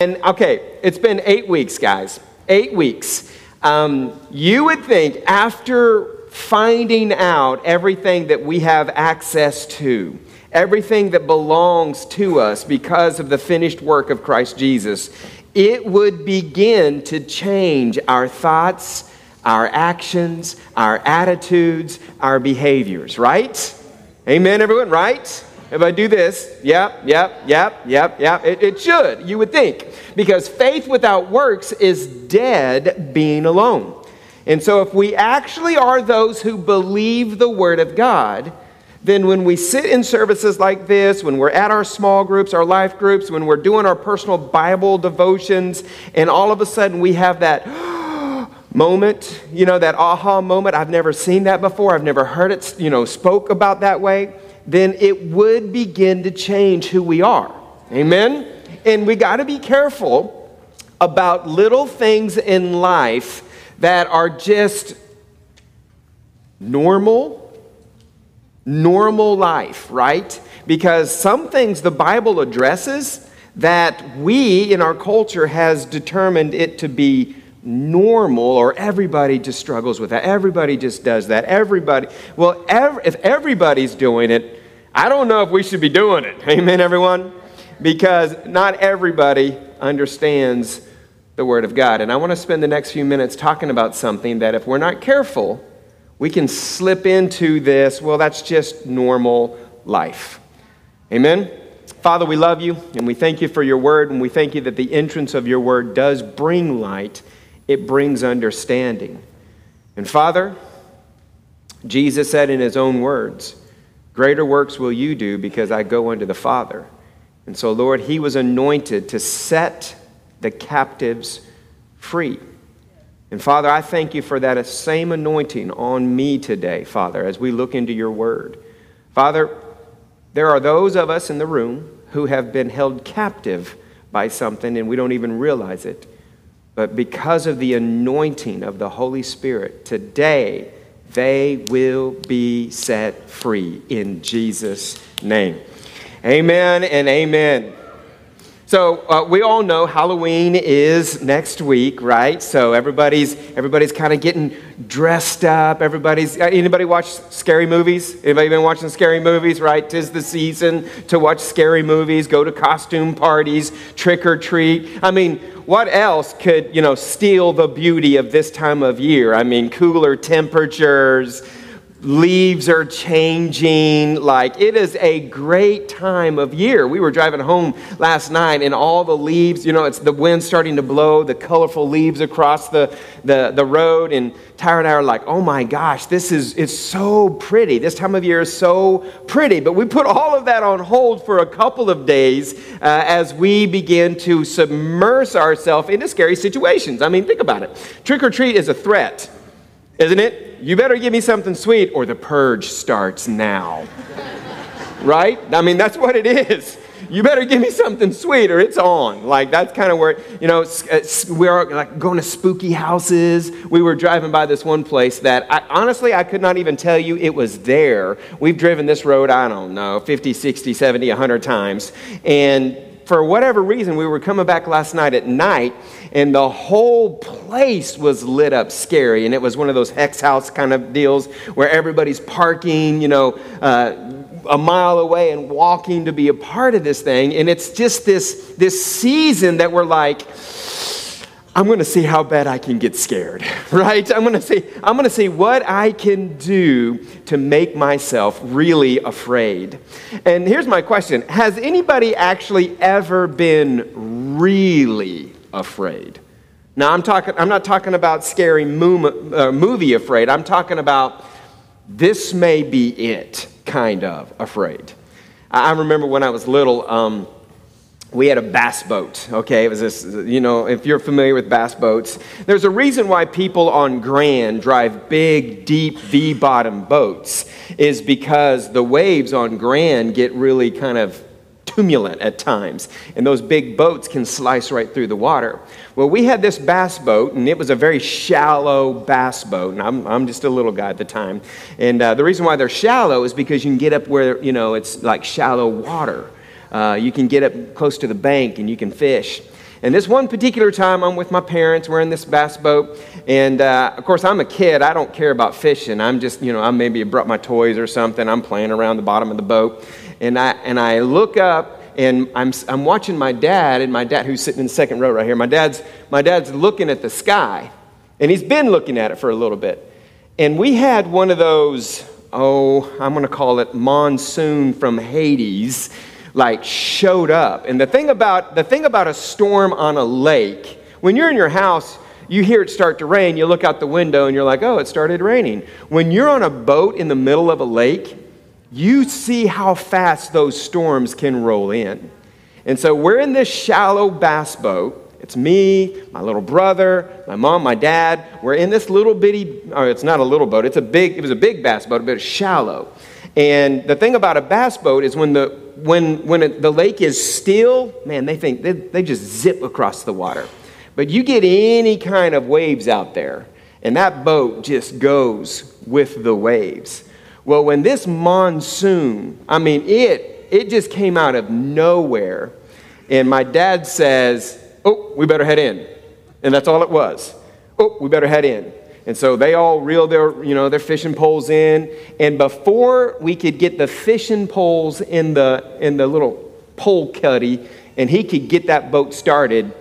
And okay, it's been eight weeks, guys. Eight weeks. Um, you would think after finding out everything that we have access to, everything that belongs to us because of the finished work of Christ Jesus, it would begin to change our thoughts, our actions, our attitudes, our behaviors, right? Amen, everyone, right? If I do this, yep, yep, yep, yep, yep, it, it should, you would think. Because faith without works is dead being alone. And so, if we actually are those who believe the Word of God, then when we sit in services like this, when we're at our small groups, our life groups, when we're doing our personal Bible devotions, and all of a sudden we have that moment, you know, that aha moment, I've never seen that before, I've never heard it, you know, spoke about that way then it would begin to change who we are. Amen? And we got to be careful about little things in life that are just normal, normal life, right? Because some things the Bible addresses that we in our culture has determined it to be normal or everybody just struggles with that. Everybody just does that. Everybody, well, if everybody's doing it, I don't know if we should be doing it. Amen, everyone? Because not everybody understands the Word of God. And I want to spend the next few minutes talking about something that, if we're not careful, we can slip into this, well, that's just normal life. Amen? Father, we love you and we thank you for your word, and we thank you that the entrance of your word does bring light, it brings understanding. And Father, Jesus said in his own words, Greater works will you do because I go unto the Father. And so, Lord, he was anointed to set the captives free. And Father, I thank you for that same anointing on me today, Father, as we look into your word. Father, there are those of us in the room who have been held captive by something and we don't even realize it. But because of the anointing of the Holy Spirit, today, they will be set free in Jesus' name. Amen and amen. So uh, we all know Halloween is next week, right? So everybody's everybody's kind of getting dressed up. Everybody's uh, anybody watch scary movies? Anybody been watching scary movies? Right? Tis the season to watch scary movies. Go to costume parties, trick or treat. I mean, what else could you know steal the beauty of this time of year? I mean, cooler temperatures leaves are changing. Like it is a great time of year. We were driving home last night and all the leaves, you know, it's the wind starting to blow, the colorful leaves across the, the, the road. And Tyra and I are like, oh my gosh, this is it's so pretty. This time of year is so pretty. But we put all of that on hold for a couple of days uh, as we begin to submerge ourselves into scary situations. I mean, think about it. Trick or treat is a threat, isn't it? you better give me something sweet or the purge starts now. right? I mean, that's what it is. You better give me something sweet or it's on. Like, that's kind of where, you know, uh, we are like going to spooky houses. We were driving by this one place that I, honestly, I could not even tell you it was there. We've driven this road, I don't know, 50, 60, 70, 100 times. And for whatever reason, we were coming back last night at night, and the whole place was lit up scary. And it was one of those hex house kind of deals where everybody's parking, you know, uh, a mile away and walking to be a part of this thing. And it's just this, this season that we're like, I'm going to see how bad I can get scared, right? I'm going to see I'm going to see what I can do to make myself really afraid. And here's my question. Has anybody actually ever been really afraid? Now, I'm talking I'm not talking about scary uh, movie afraid. I'm talking about this may be it kind of afraid. I remember when I was little um, we had a bass boat okay? It was this you know if you're familiar with bass boats there's a reason why people on grand drive big deep v bottom boats is because the waves on grand get really kind of tumulent at times and those big boats can slice right through the water. Well we had this bass boat and it was a very shallow bass boat and i'm, I'm just a little guy at the time. And uh, the reason why they're shallow is because you can get up where you know it's like shallow water uh, you can get up close to the bank and you can fish. And this one particular time, I'm with my parents. We're in this bass boat. And uh, of course, I'm a kid. I don't care about fishing. I'm just, you know, I maybe brought my toys or something. I'm playing around the bottom of the boat. And I, and I look up and I'm, I'm watching my dad, and my dad, who's sitting in the second row right here, my dad's, my dad's looking at the sky. And he's been looking at it for a little bit. And we had one of those, oh, I'm going to call it monsoon from Hades like showed up. And the thing about the thing about a storm on a lake, when you're in your house, you hear it start to rain, you look out the window and you're like, "Oh, it started raining." When you're on a boat in the middle of a lake, you see how fast those storms can roll in. And so we're in this shallow bass boat. It's me, my little brother, my mom, my dad. We're in this little bitty, oh, it's not a little boat, it's a big, it was a big bass boat, but it's shallow. And the thing about a bass boat is when the when, when it, the lake is still, man, they think they, they just zip across the water. But you get any kind of waves out there, and that boat just goes with the waves. Well, when this monsoon, I mean, it, it just came out of nowhere. And my dad says, Oh, we better head in. And that's all it was. Oh, we better head in. And so they all reeled their, you know, their fishing poles in. And before we could get the fishing poles in the, in the little pole cuddy and he could get that boat started,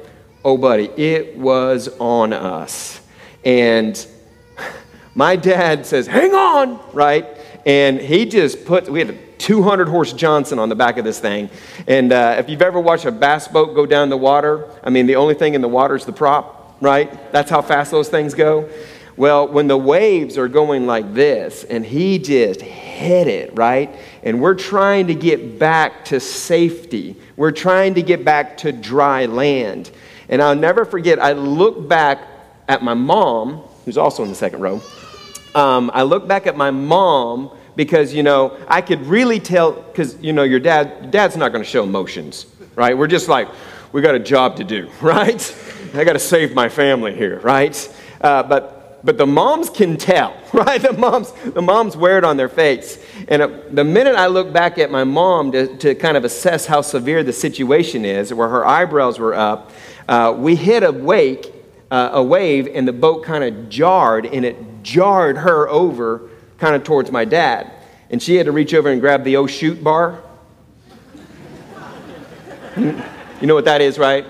oh, buddy, it was on us. And my dad says, hang on, right? And he just put, we had a 200 horse Johnson on the back of this thing. And uh, if you've ever watched a bass boat go down the water, I mean, the only thing in the water is the prop, right? That's how fast those things go. Well, when the waves are going like this, and he just hit it, right? And we're trying to get back to safety, we're trying to get back to dry land. And I'll never forget, I look back at my mom, who's also in the second row. Um, I look back at my mom because, you know, I could really tell, because, you know, your dad, dad's not going to show emotions, right? We're just like, we got a job to do, right? I got to save my family here, right? Uh, but but the moms can tell, right? The moms, the moms wear it on their face. And uh, the minute I look back at my mom to, to kind of assess how severe the situation is, where her eyebrows were up, uh, we hit a wake, uh, a wave, and the boat kind of jarred, and it jarred her over kind of towards my dad. And she had to reach over and grab the oh shoot bar. you know what that is, right?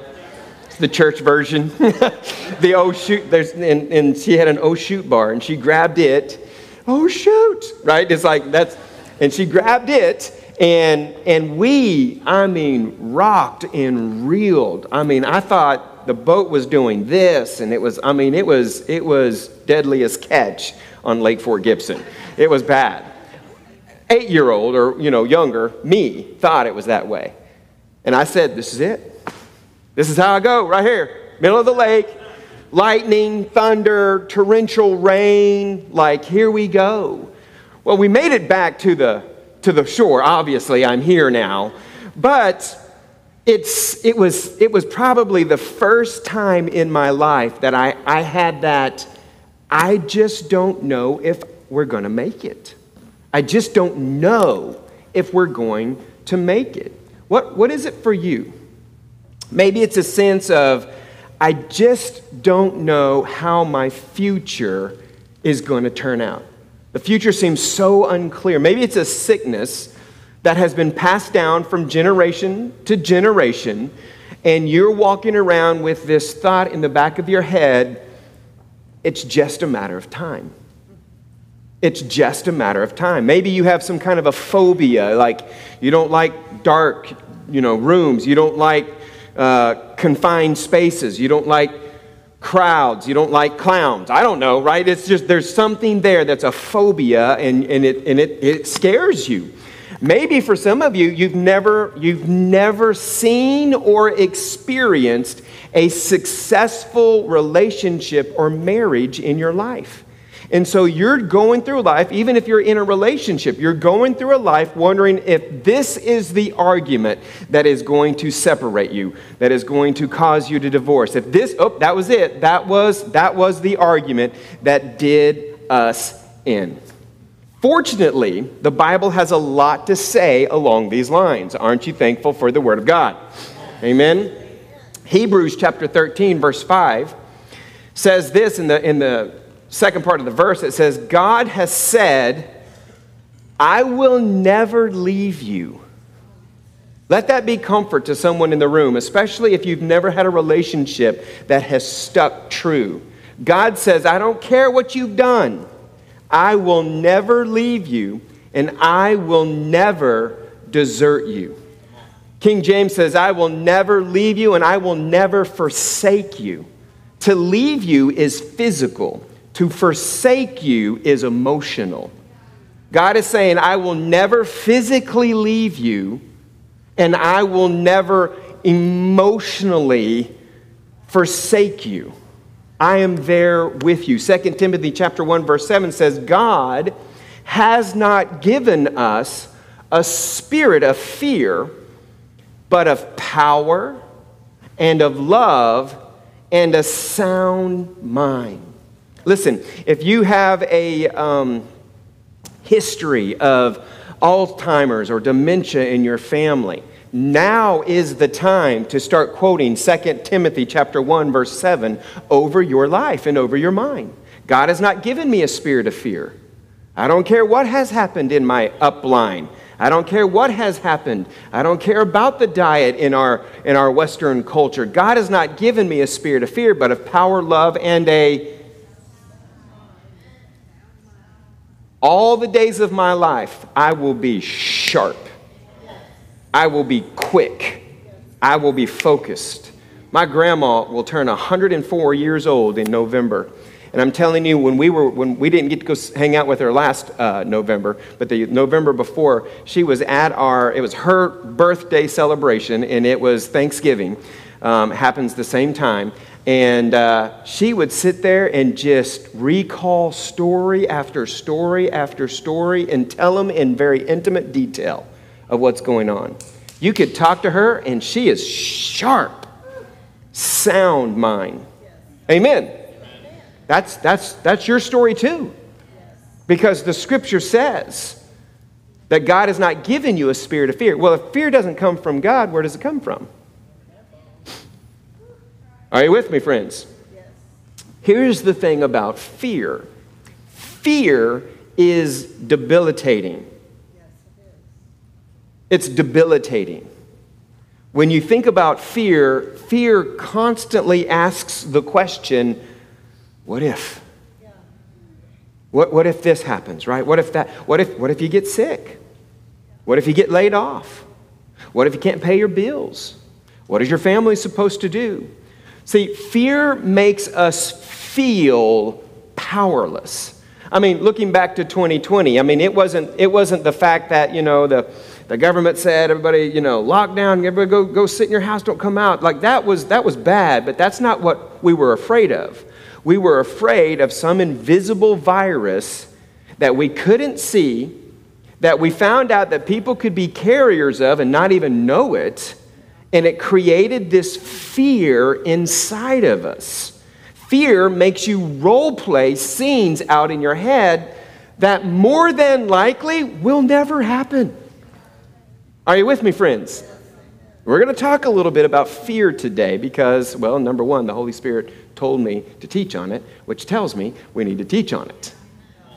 The church version. the oh shoot, there's, and, and she had an oh shoot bar and she grabbed it. Oh shoot, right? It's like that's, and she grabbed it and and we, I mean, rocked and reeled. I mean, I thought the boat was doing this, and it was, I mean, it was it was deadliest catch on Lake Fort Gibson. It was bad. Eight year old or you know younger me thought it was that way, and I said, "This is it." This is how I go right here, middle of the lake, lightning, thunder, torrential rain. Like, here we go. Well, we made it back to the, to the shore. Obviously, I'm here now. But it's, it, was, it was probably the first time in my life that I, I had that, I just don't know if we're going to make it. I just don't know if we're going to make it. What, what is it for you? Maybe it's a sense of, I just don't know how my future is going to turn out. The future seems so unclear. Maybe it's a sickness that has been passed down from generation to generation, and you're walking around with this thought in the back of your head it's just a matter of time. It's just a matter of time. Maybe you have some kind of a phobia, like you don't like dark, you know, rooms, you don't like uh, confined spaces. You don't like crowds. You don't like clowns. I don't know, right? It's just there's something there that's a phobia and, and, it, and it, it scares you. Maybe for some of you, you've never, you've never seen or experienced a successful relationship or marriage in your life. And so you're going through life, even if you're in a relationship, you're going through a life wondering if this is the argument that is going to separate you, that is going to cause you to divorce. If this, oh, that was it. That was, that was the argument that did us in. Fortunately, the Bible has a lot to say along these lines. Aren't you thankful for the Word of God? Amen? Hebrews chapter 13, verse 5 says this in the, in the second part of the verse it says, God has said, I will never leave you. Let that be comfort to someone in the room, especially if you've never had a relationship that has stuck true. God says, I don't care what you've done, I will never leave you, and I will never desert you. King James says, I will never leave you, and I will never forsake you. To leave you is physical, to forsake you is emotional. God is saying, I will never physically leave you, and I will never emotionally forsake you. I am there with you. 2 Timothy chapter 1 verse 7 says God has not given us a spirit of fear, but of power and of love and a sound mind. Listen, if you have a um, history of Alzheimer's or dementia in your family, now is the time to start quoting 2 Timothy chapter 1 verse 7 over your life and over your mind. God has not given me a spirit of fear. I don't care what has happened in my upline. I don't care what has happened. I don't care about the diet in our, in our Western culture. God has not given me a spirit of fear, but of power, love, and a. All the days of my life, I will be sharp. I will be quick. I will be focused. My grandma will turn 104 years old in November. And I'm telling you, when we, were, when we didn't get to go hang out with her last uh, November, but the November before, she was at our, it was her birthday celebration, and it was Thanksgiving. Um, happens the same time. And uh, she would sit there and just recall story after story after story and tell them in very intimate detail of what's going on. You could talk to her, and she is sharp, sound mind. Amen. That's, that's, that's your story too. Because the scripture says that God has not given you a spirit of fear. Well, if fear doesn't come from God, where does it come from? Are you with me, friends? Yes. Here's the thing about fear fear is debilitating. Yes, It's debilitating. When you think about fear, fear constantly asks the question, what if? What, what if this happens, right? What if that, what if, what if you get sick? What if you get laid off? What if you can't pay your bills? What is your family supposed to do? See, fear makes us feel powerless. I mean, looking back to 2020, I mean, it wasn't, it wasn't the fact that, you know, the, the government said, everybody, you know, lockdown, everybody go, go sit in your house, don't come out. Like that was, that was bad, but that's not what we were afraid of we were afraid of some invisible virus that we couldn't see, that we found out that people could be carriers of and not even know it. And it created this fear inside of us. Fear makes you role play scenes out in your head that more than likely will never happen. Are you with me, friends? We're going to talk a little bit about fear today because, well, number one, the Holy Spirit told me to teach on it, which tells me we need to teach on it.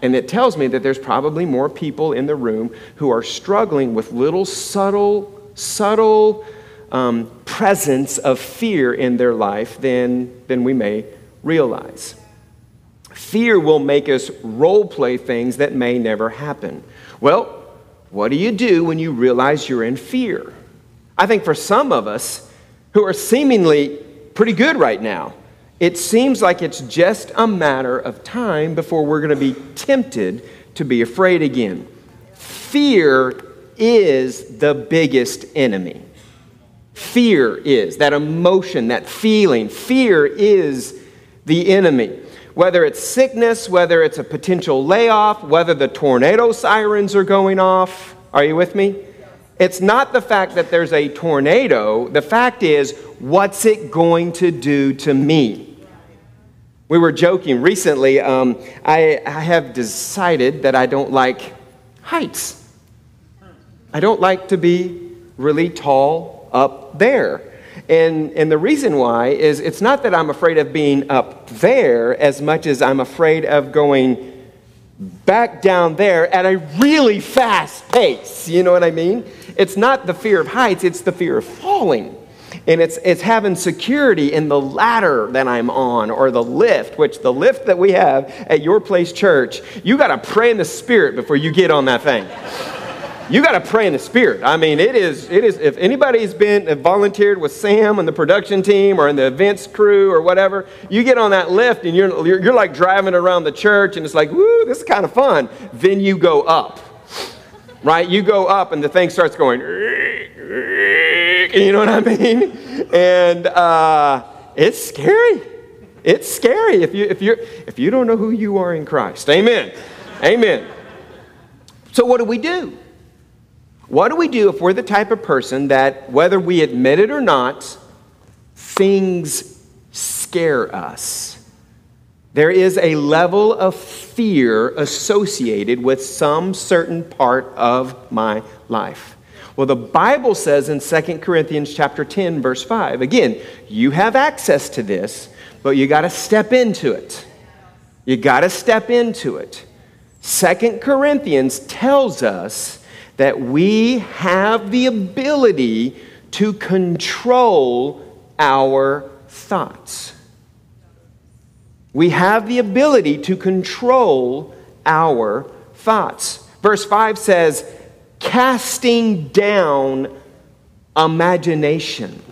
And it tells me that there's probably more people in the room who are struggling with little subtle, subtle um, presence of fear in their life than, than we may realize. Fear will make us role play things that may never happen. Well, what do you do when you realize you're in fear? I think for some of us who are seemingly pretty good right now, it seems like it's just a matter of time before we're going to be tempted to be afraid again. Fear is the biggest enemy. Fear is that emotion, that feeling. Fear is the enemy. Whether it's sickness, whether it's a potential layoff, whether the tornado sirens are going off. Are you with me? It's not the fact that there's a tornado. The fact is, what's it going to do to me? We were joking recently. Um, I, I have decided that I don't like heights. I don't like to be really tall up there. And, and the reason why is it's not that I'm afraid of being up there as much as I'm afraid of going back down there at a really fast pace. You know what I mean? It's not the fear of heights, it's the fear of falling. And it's, it's having security in the ladder that I'm on or the lift, which the lift that we have at your place church, you got to pray in the spirit before you get on that thing. You got to pray in the spirit. I mean, it is, it is, if anybody's been volunteered with Sam and the production team or in the events crew or whatever, you get on that lift and you're, you're, you're like driving around the church and it's like, woo, this is kind of fun. Then you go up, right? You go up and the thing starts going, you know what I mean? And uh, it's scary. It's scary if you, if, you if you don't know who you are in Christ. Amen. Amen. So, what do we do? What do we do if we're the type of person that, whether we admit it or not, things scare us? There is a level of fear associated with some certain part of my life. Well, the Bible says in 2 Corinthians chapter 10 verse 5, again, you have access to this, but you got to step into it. You got to step into it. 2 Corinthians tells us that we have the ability to control our thoughts. We have the ability to control our thoughts. Verse 5 says, casting down imagination.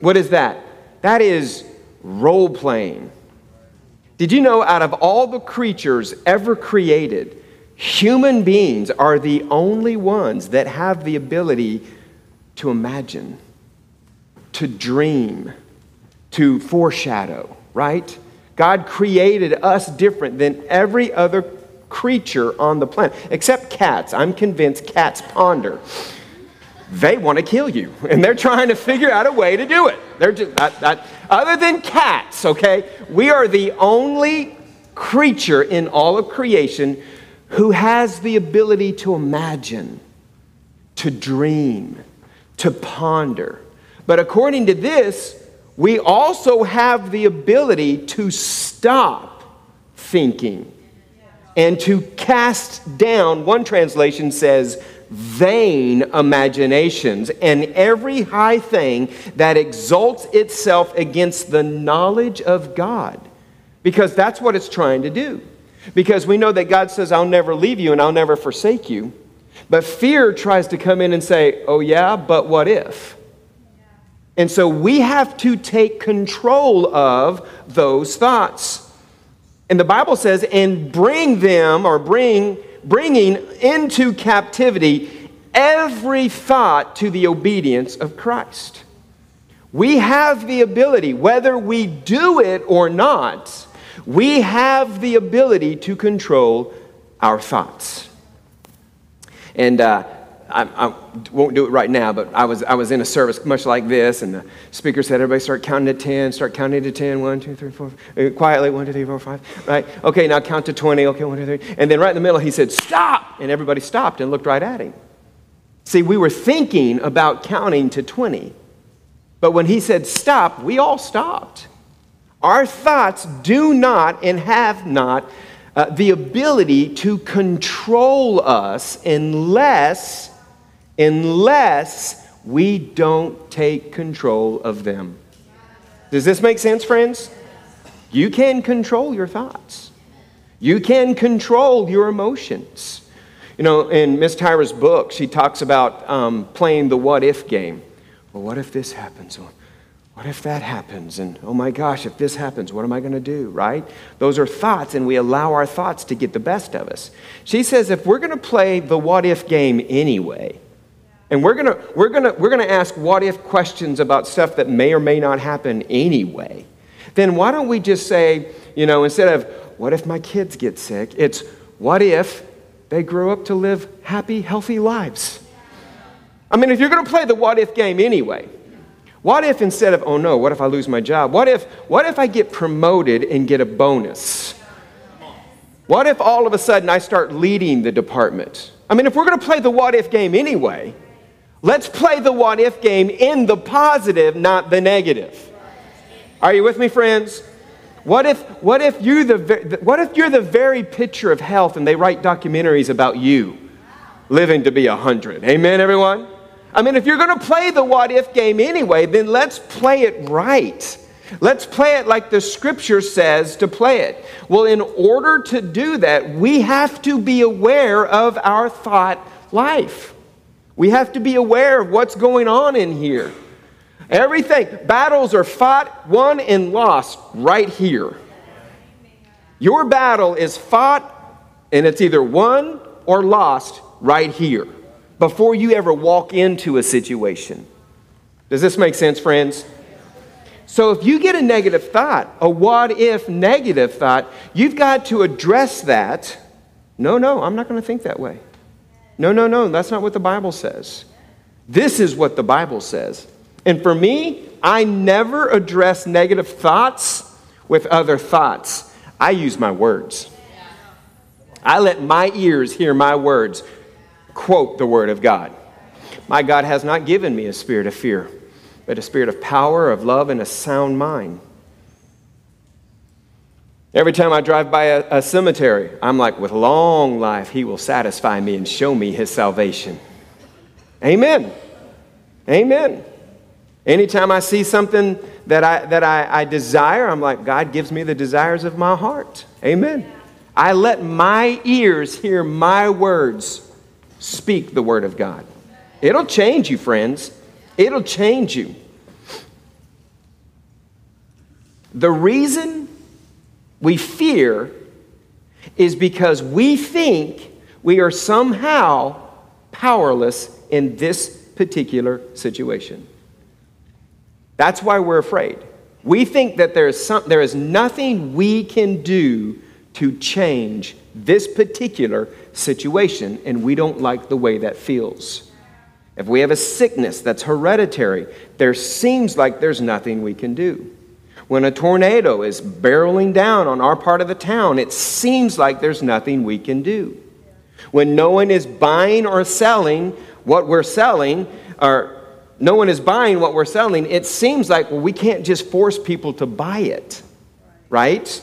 What is that? That is role playing. Did you know out of all the creatures ever created, Human beings are the only ones that have the ability to imagine, to dream, to foreshadow, right? God created us different than every other creature on the planet, except cats. I'm convinced cats ponder. They want to kill you, and they're trying to figure out a way to do it. They're just, other than cats, okay? We are the only creature in all of creation who has the ability to imagine, to dream, to ponder. But according to this, we also have the ability to stop thinking and to cast down, one translation says, vain imaginations and every high thing that exalts itself against the knowledge of God. Because that's what it's trying to do. Because we know that God says, I'll never leave you and I'll never forsake you. But fear tries to come in and say, oh, yeah, but what if? And so we have to take control of those thoughts. And the Bible says, and bring them or bring, bringing into captivity every thought to the obedience of Christ. We have the ability, whether we do it or not, we have the ability to control our thoughts. And uh, I, I, won't do it right now, but I was, I was in a service much like this, and the speaker said, Everybody start counting to 10, start counting to 10, 1, 2, 3, 4, uh, quietly, 1, 2, 3, 4, 5, right? Okay, now count to 20, okay, 1, 2, 3. And then right in the middle, he said, Stop! And everybody stopped and looked right at him. See, we were thinking about counting to 20, but when he said stop, we all stopped. Our thoughts do not and have not uh, the ability to control us unless, unless we don't take control of them. Does this make sense, friends? You can control your thoughts. You can control your emotions. You know, in Miss Tyra's book, she talks about um, playing the what if game. Well, what if this happens? What if that happens? And oh my gosh, if this happens, what am I going to do? Right? Those are thoughts, and we allow our thoughts to get the best of us. She says if we're going to play the what if game anyway, and we're going to we're going to we're going to ask what if questions about stuff that may or may not happen anyway, then why don't we just say, you know, instead of what if my kids get sick, it's what if they grow up to live happy, healthy lives? I mean, if you're going to play the what if game anyway, what if instead of, oh no, what if I lose my job? What if, what if I get promoted and get a bonus? What if all of a sudden I start leading the department? I mean, if we're going to play the what if game anyway, Let's play the what if game in the positive, not the negative. Are you with me, friends? What if, what if, you're, the, what if you're the very picture of health and they write documentaries about you living to be 100? Amen, everyone? I mean, if you're going to play the what if game anyway, then let's play it right. Let's play it like the scripture says to play it. Well, in order to do that, we have to be aware of our thought life. We have to be aware of what's going on in here. Everything, battles are fought, won, and lost right here. Your battle is fought and it's either won or lost right here before you ever walk into a situation. Does this make sense, friends? So if you get a negative thought, a what if negative thought, you've got to address that. No, no, I'm not going to think that way. No, no, no, that's not what the Bible says. This is what the Bible says. And for me, I never address negative thoughts with other thoughts. I use my words. I let my ears hear my words quote the Word of God. My God has not given me a spirit of fear but a spirit of power, of love, and a sound mind. Every time I drive by a, a, cemetery, I'm like, with long life, he will satisfy me and show me his salvation. Amen. Amen. Anytime I see something that I, that I, I desire, I'm like, God gives me the desires of my heart. Amen. I let my ears hear my words speak the word of God. It'll change you, friends. It'll change you. The reason we fear is because we think we are somehow powerless in this particular situation. That's why we're afraid. We think that there is, some, there is nothing we can do to change this particular situation, and we don't like the way that feels. If we have a sickness that's hereditary, there seems like there's nothing we can do. When a tornado is barreling down on our part of the town, it seems like there's nothing we can do. When no one is buying or selling what we're selling, or no one is buying what we're selling, it seems like, well, we can't just force people to buy it, right?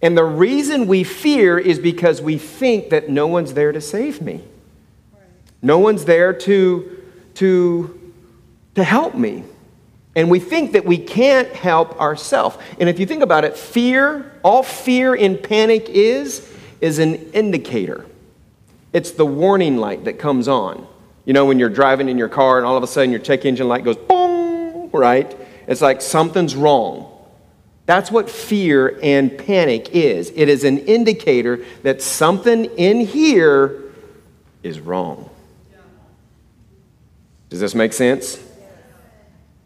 And the reason we fear is because we think that no one's there to save me. No one's there to to, to help me. And we think that we can't help ourselves. And if you think about it, fear, all fear and panic is, is an indicator. It's the warning light that comes on. You know, when you're driving in your car and all of a sudden your check engine light goes boom, right? It's like something's wrong. That's what fear and panic is. It is an indicator that something in here is wrong. Does this make sense?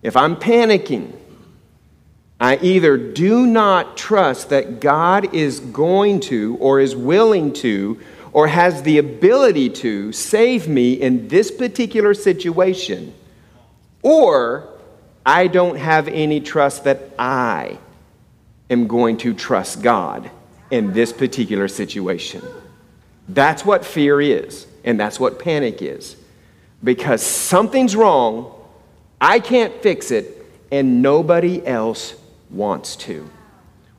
If I'm panicking, I either do not trust that God is going to, or is willing to, or has the ability to save me in this particular situation, or I don't have any trust that I am going to trust God in this particular situation. That's what fear is, and that's what panic is because something's wrong, I can't fix it, and nobody else wants to.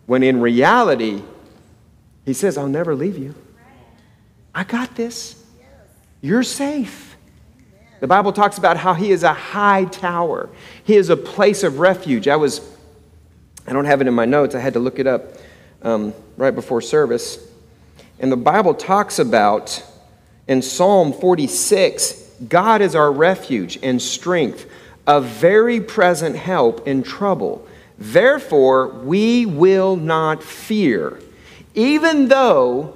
When in reality, he says, I'll never leave you. I got this. You're safe. The Bible talks about how he is a high tower. He is a place of refuge. I was, I don't have it in my notes, I had to look it up um, right before service. And the Bible talks about in Psalm 46, God is our refuge and strength, a very present help in trouble. Therefore, we will not fear. Even though,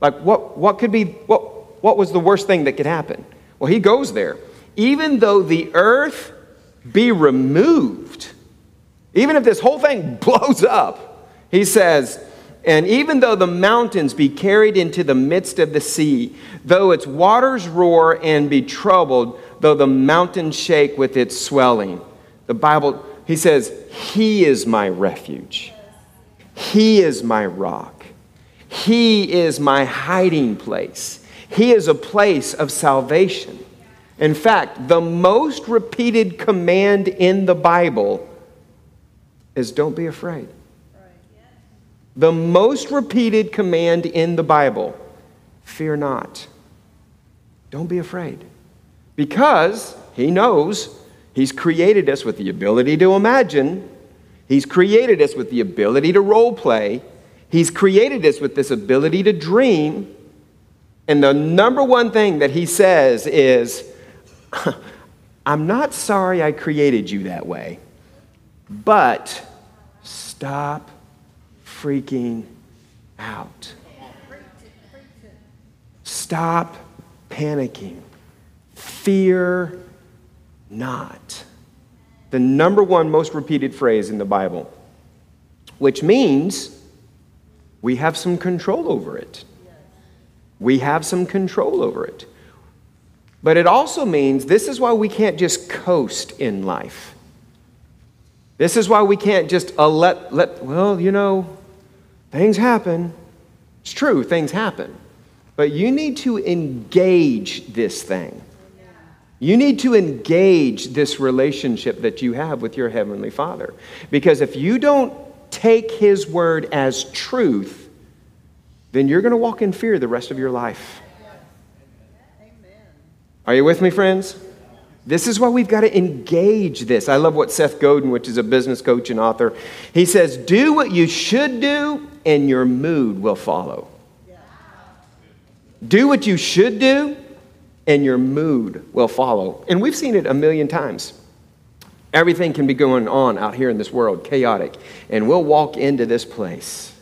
like, what, what could be, what, what was the worst thing that could happen? Well, he goes there. Even though the earth be removed, even if this whole thing blows up, he says, and even though the mountains be carried into the midst of the sea, though its waters roar and be troubled, though the mountains shake with its swelling. The Bible, he says, He is my refuge. He is my rock. He is my hiding place. He is a place of salvation. In fact, the most repeated command in the Bible is don't be afraid. The most repeated command in the Bible fear not. Don't be afraid. Because he knows he's created us with the ability to imagine, he's created us with the ability to role play, he's created us with this ability to dream. And the number one thing that he says is, I'm not sorry I created you that way, but stop freaking out. Stop panicking. Fear not. The number one most repeated phrase in the Bible, which means we have some control over it. We have some control over it. But it also means this is why we can't just coast in life. This is why we can't just uh, let, let, well, you know, things happen. It's true, things happen. But you need to engage this thing. You need to engage this relationship that you have with your Heavenly Father. Because if you don't take His word as truth, then you're going to walk in fear the rest of your life. Are you with me, friends? This is why we've got to engage this. I love what Seth Godin, which is a business coach and author, he says, Do what you should do, and your mood will follow. Do what you should do, and your mood will follow. And we've seen it a million times. Everything can be going on out here in this world, chaotic. And we'll walk into this place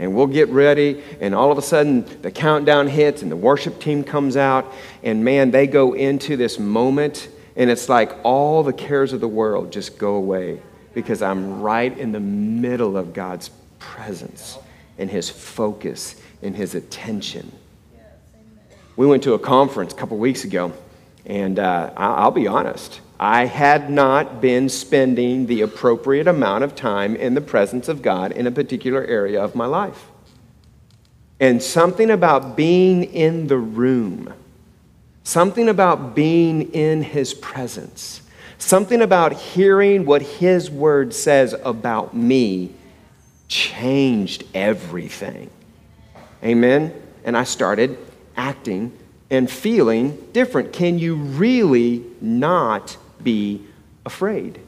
and we'll get ready, and all of a sudden the countdown hits, and the worship team comes out, and man, they go into this moment, and it's like all the cares of the world just go away because I'm right in the middle of God's presence and His focus and His attention. We went to a conference a couple weeks ago, and uh, I'll be honest. I had not been spending the appropriate amount of time in the presence of God in a particular area of my life. And something about being in the room, something about being in His presence, something about hearing what His word says about me changed everything. Amen? And I started acting and feeling different. Can you really not be afraid?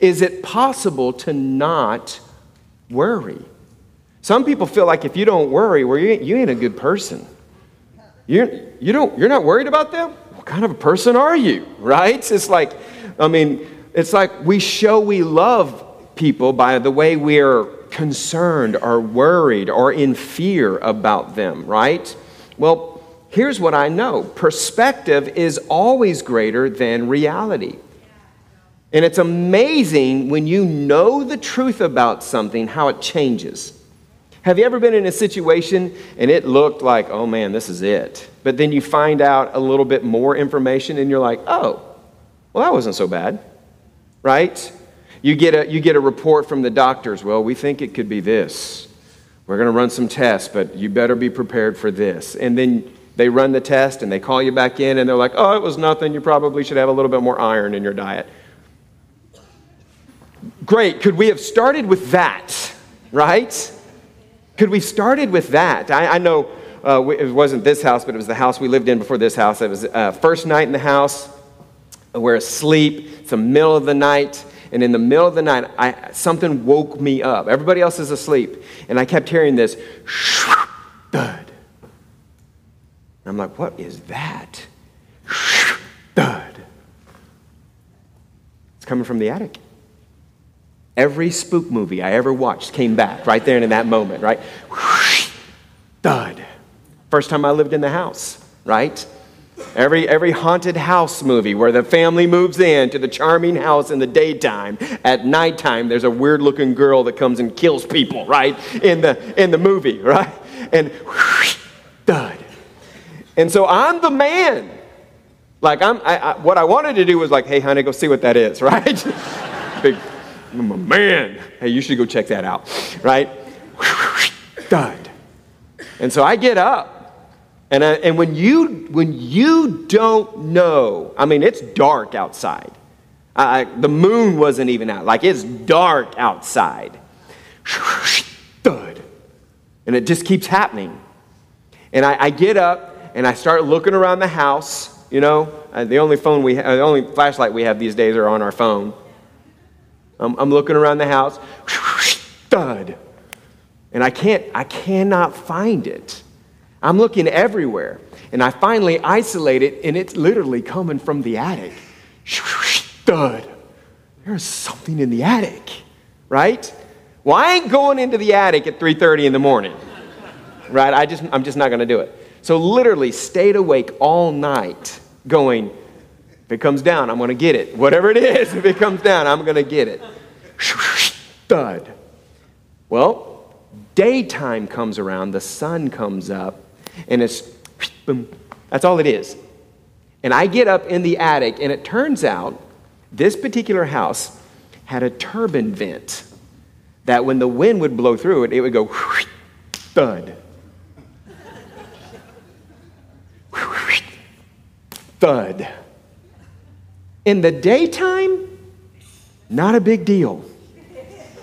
Is it possible to not worry? Some people feel like if you don't worry, well, you ain't, you ain't a good person. You're, you don't, you're not worried about them? What kind of a person are you? Right? It's like, I mean, it's like we show we love people by the way we're concerned or worried or in fear about them, right? Well, here's what I know perspective is always greater than reality. And it's amazing when you know the truth about something, how it changes. Have you ever been in a situation and it looked like, oh man, this is it? But then you find out a little bit more information and you're like, oh, well, that wasn't so bad, right? You get a, you get a report from the doctors, well, we think it could be this. We're going to run some tests, but you better be prepared for this. And then they run the test and they call you back in and they're like, oh, it was nothing. You probably should have a little bit more iron in your diet. Great. Could we have started with that, right? Could we started with that? I, I know uh, it wasn't this house, but it was the house we lived in before this house. It was uh, first night in the house. We're asleep. It's the middle of the night. And in the middle of the night, I, something woke me up. Everybody else is asleep. And I kept hearing this thud, I'm like, what is that? Thud. It's coming from the attic. Every spook movie I ever watched came back right there and in that moment, right? Thud. First time I lived in the house, right? Every, every haunted house movie where the family moves in to the charming house in the daytime, at nighttime, there's a weird looking girl that comes and kills people, right? In the, in the movie, right? And whoosh. And so I'm the man. Like, I'm, I, I, what I wanted to do was like, hey, honey, go see what that is, right? Big, I'm a man. Hey, you should go check that out, right? Thud. And so I get up And, uh, and when, you, when you don't know, I mean, it's dark outside. Uh, the moon wasn't even out. Like, it's dark outside. Thud. And it just keeps happening. And I, I get up and I start looking around the house. You know, uh, the only phone we ha- the only flashlight we have these days are on our phone. I'm, I'm looking around the house. Thud. And I can't, I cannot find it. I'm looking everywhere. And I finally isolate it, and it's literally coming from the attic. Thud. There's something in the attic, right? Well, I ain't going into the attic at 3:30 in the morning. Right? I just I'm just not going to do it. So literally stayed awake all night going if it comes down, I'm going to get it. Whatever it is, if it comes down, I'm going to get it. Thud. Well, daytime comes around, the sun comes up, and it's boom. That's all it is. And I get up in the attic, and it turns out this particular house had a turbine vent that when the wind would blow through it, it would go thud. Thud. In the daytime, not a big deal,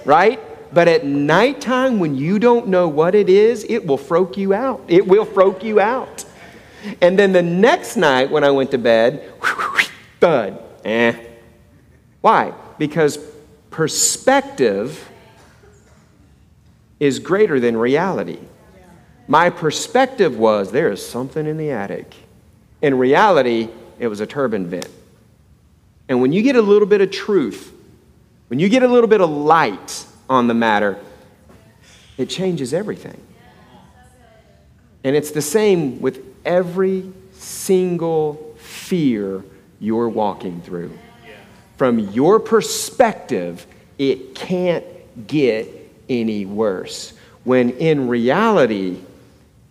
right? But at nighttime, when you don't know what it is, it will froke you out. It will froke you out. And then the next night when I went to bed, thud. Eh. Why? Because perspective is greater than reality. My perspective was there is something in the attic. In reality, it was a turbine vent. And when you get a little bit of truth, when you get a little bit of light on the matter, it changes everything. And it's the same with every single fear you're walking through. From your perspective, it can't get any worse. When in reality,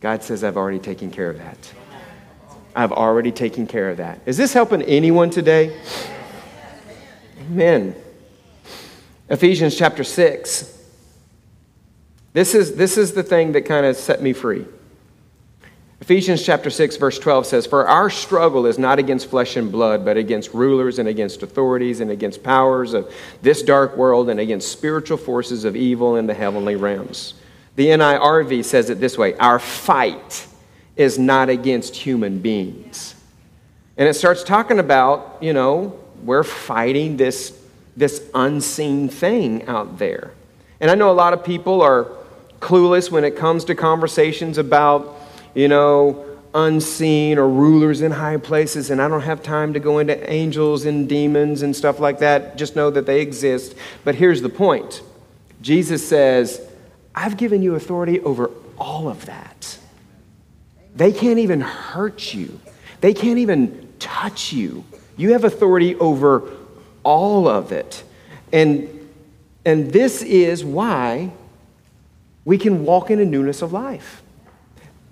God says, I've already taken care of that. I've already taken care of that. Is this helping anyone today? Amen. Ephesians chapter 6. This is, this is the thing that kind of set me free. Ephesians chapter 6, verse 12 says, For our struggle is not against flesh and blood, but against rulers and against authorities and against powers of this dark world and against spiritual forces of evil in the heavenly realms. The NIRV says it this way Our fight is not against human beings. And it starts talking about, you know, we're fighting this, this unseen thing out there. And I know a lot of people are clueless when it comes to conversations about you know, unseen or rulers in high places, and I don't have time to go into angels and demons and stuff like that. Just know that they exist. But here's the point Jesus says, I've given you authority over all of that. They can't even hurt you, they can't even touch you. You have authority over all of it. And, and this is why we can walk in a newness of life.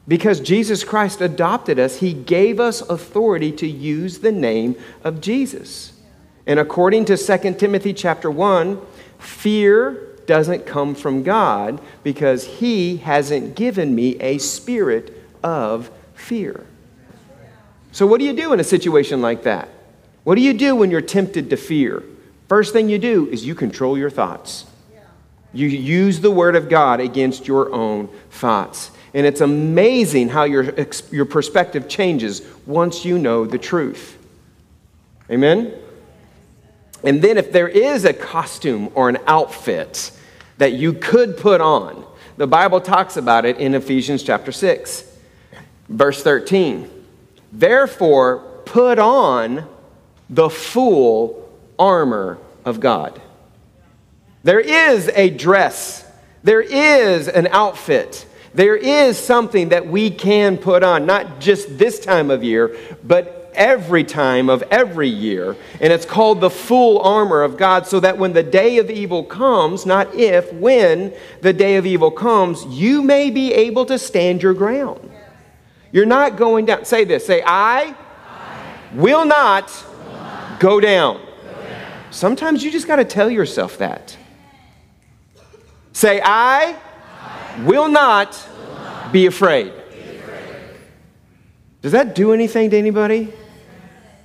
Because Jesus Christ adopted us, he gave us authority to use the name of Jesus. And according to 2 Timothy chapter 1, fear doesn't come from God because he hasn't given me a spirit of fear. So, what do you do in a situation like that? What do you do when you're tempted to fear? First thing you do is you control your thoughts. You use the word of God against your own thoughts. And it's amazing how your, your perspective changes once you know the truth. Amen? And then, if there is a costume or an outfit that you could put on, the Bible talks about it in Ephesians chapter 6, verse 13. Therefore, put on the full armor of God. There is a dress, there is an outfit there is something that we can put on, not just this time of year, but every time of every year. And it's called the full armor of God, so that when the day of evil comes, not if, when the day of evil comes, you may be able to stand your ground. You're not going down. Say this say, I, I will, not will not go down. Go down. Sometimes you just got to tell yourself that. Say, I will not be afraid. Does that do anything to anybody?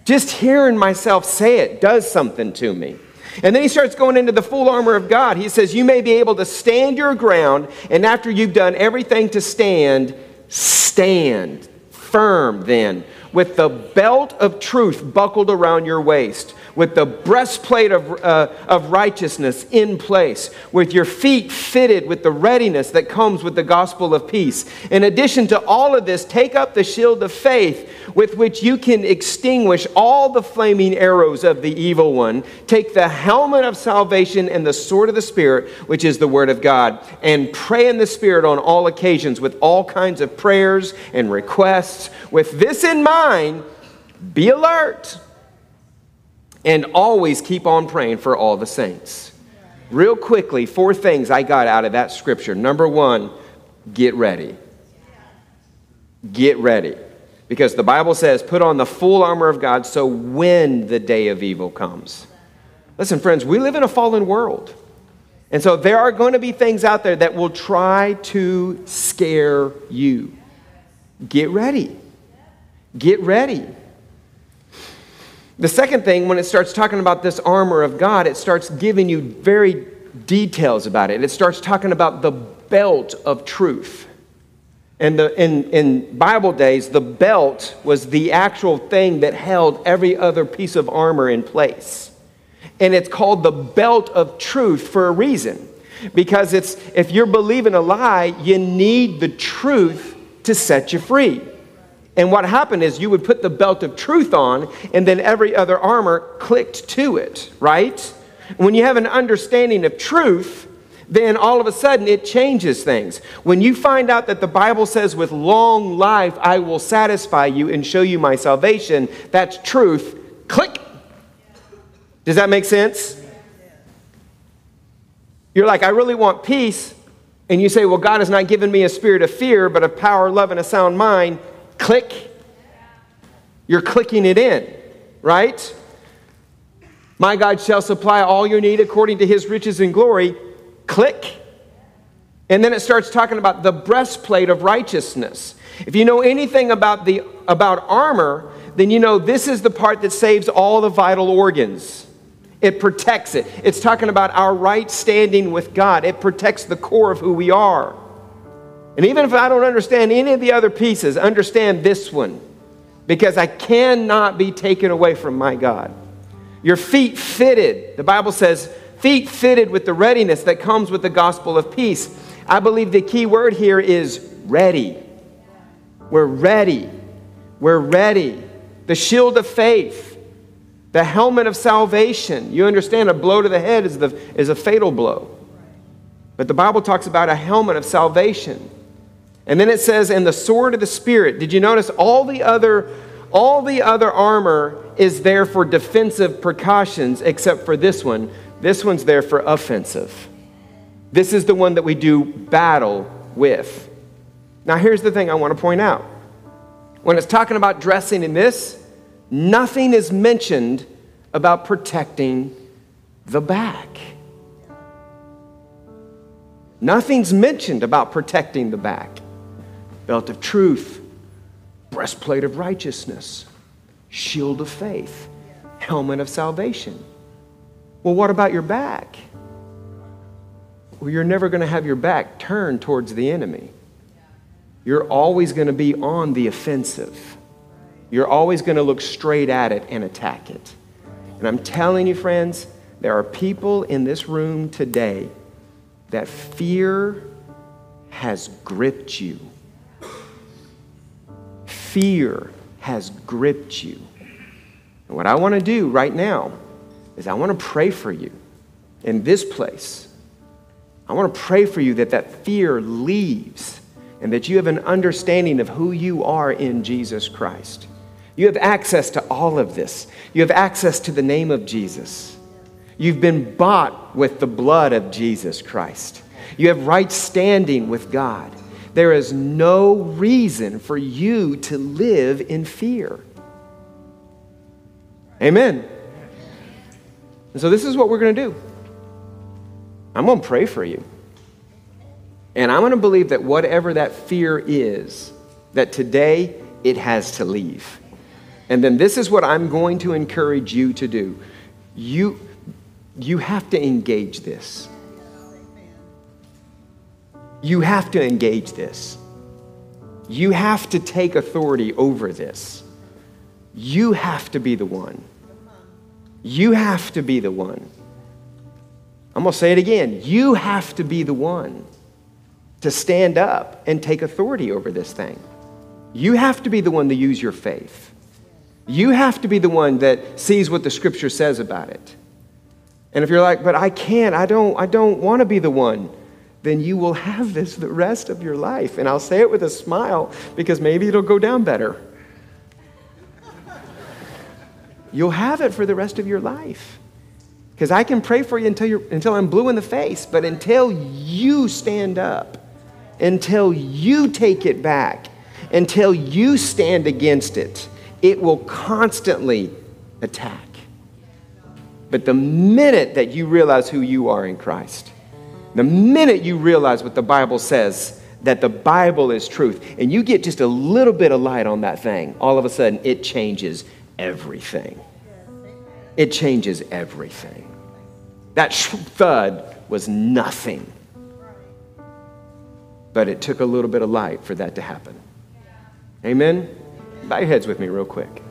Just hearing myself say it does something to me. And then he starts going into the full armor of God. He says, You may be able to stand your ground, and after you've done everything to stand, stand firm then, with the belt of truth buckled around your waist with the breastplate of, uh, of righteousness in place, with your feet fitted with the readiness that comes with the gospel of peace. In addition to all of this, take up the shield of faith with which you can extinguish all the flaming arrows of the evil one. Take the helmet of salvation and the sword of the Spirit, which is the word of God, and pray in the Spirit on all occasions with all kinds of prayers and requests. With this in mind, be alert and always keep on praying for all the saints. Real quickly, four things I got out of that scripture. Number one, get ready. Get ready. Because the Bible says, put on the full armor of God so when the day of evil comes. Listen, friends, we live in a fallen world. And so there are going to be things out there that will try to scare you. Get ready. Get ready. The second thing, when it starts talking about this armor of God, it starts giving you very details about it. It starts talking about the belt of truth. And the, in, in Bible days, the belt was the actual thing that held every other piece of armor in place. And it's called the belt of truth for a reason. Because it's, if you're believing a lie, you need the truth to set you free. And what happened is you would put the belt of truth on, and then every other armor clicked to it, right? When you have an understanding of truth, then all of a sudden it changes things. When you find out that the Bible says, with long life I will satisfy you and show you my salvation, that's truth. Click. Does that make sense? You're like, I really want peace. And you say, Well, God has not given me a spirit of fear, but of power, love, and a sound mind. Click. You're clicking it in, right? My God shall supply all your need according to his riches and glory. Click. And then it starts talking about the breastplate of righteousness. If you know anything about, the, about armor, then you know this is the part that saves all the vital organs. It protects it. It's talking about our right standing with God. It protects the core of who we are. And even if I don't understand any of the other pieces, understand this one because I cannot be taken away from my God. Your feet fitted, the Bible says, feet fitted with the readiness that comes with the gospel of peace. I believe the key word here is ready. We're ready. We're ready. The shield of faith, the helmet of salvation. You understand, a blow to the head is, the, is a fatal blow. But the Bible talks about a helmet of salvation. And then it says, and the sword of the Spirit. Did you notice all the other, all the other armor is there for defensive precautions except for this one? This one's there for offensive. This is the one that we do battle with. Now, here's the thing I want to point out. When it's talking about dressing in this, nothing is mentioned about protecting the back. Nothing's mentioned about protecting the back belt of truth, breastplate of righteousness, shield of faith, helmet of salvation. Well, what about your back? Well, you're never going to have your back turned towards the enemy. You're always going to be on the offensive. You're always going to look straight at it and attack it. And I'm telling you, friends, there are people in this room today that fear has gripped you fear has gripped you. And what I want to do right now is I want to pray for you in this place. I want to pray for you that that fear leaves and that you have an understanding of who you are in Jesus Christ. You have access to all of this. You have access to the name of Jesus. You've been bought with the blood of Jesus Christ. You have right standing with God. There is no reason for you to live in fear. Amen. And so, this is what we're going to do I'm going to pray for you. And I'm going to believe that whatever that fear is, that today it has to leave. And then this is what I'm going to encourage you to do. You, you have to engage this. You have to engage this. You have to take authority over this. You have to be the one. You have to be the one. I'm going to say it again. You have to be the one to stand up and take authority over this thing. You have to be the one to use your faith. You have to be the one that sees what the scripture says about it. And if you're like, but I can't, I don't, I don't want to be the one, then you will have this the rest of your life. And I'll say it with a smile because maybe it'll go down better. You'll have it for the rest of your life. Because I can pray for you until, you're, until I'm blue in the face, but until you stand up, until you take it back, until you stand against it, it will constantly attack. But the minute that you realize who you are in Christ, the minute you realize what the Bible says, that the Bible is truth, and you get just a little bit of light on that thing, all of a sudden it changes everything. It changes everything. That thud was nothing. But it took a little bit of light for that to happen. Amen? Bow your heads with me, real quick.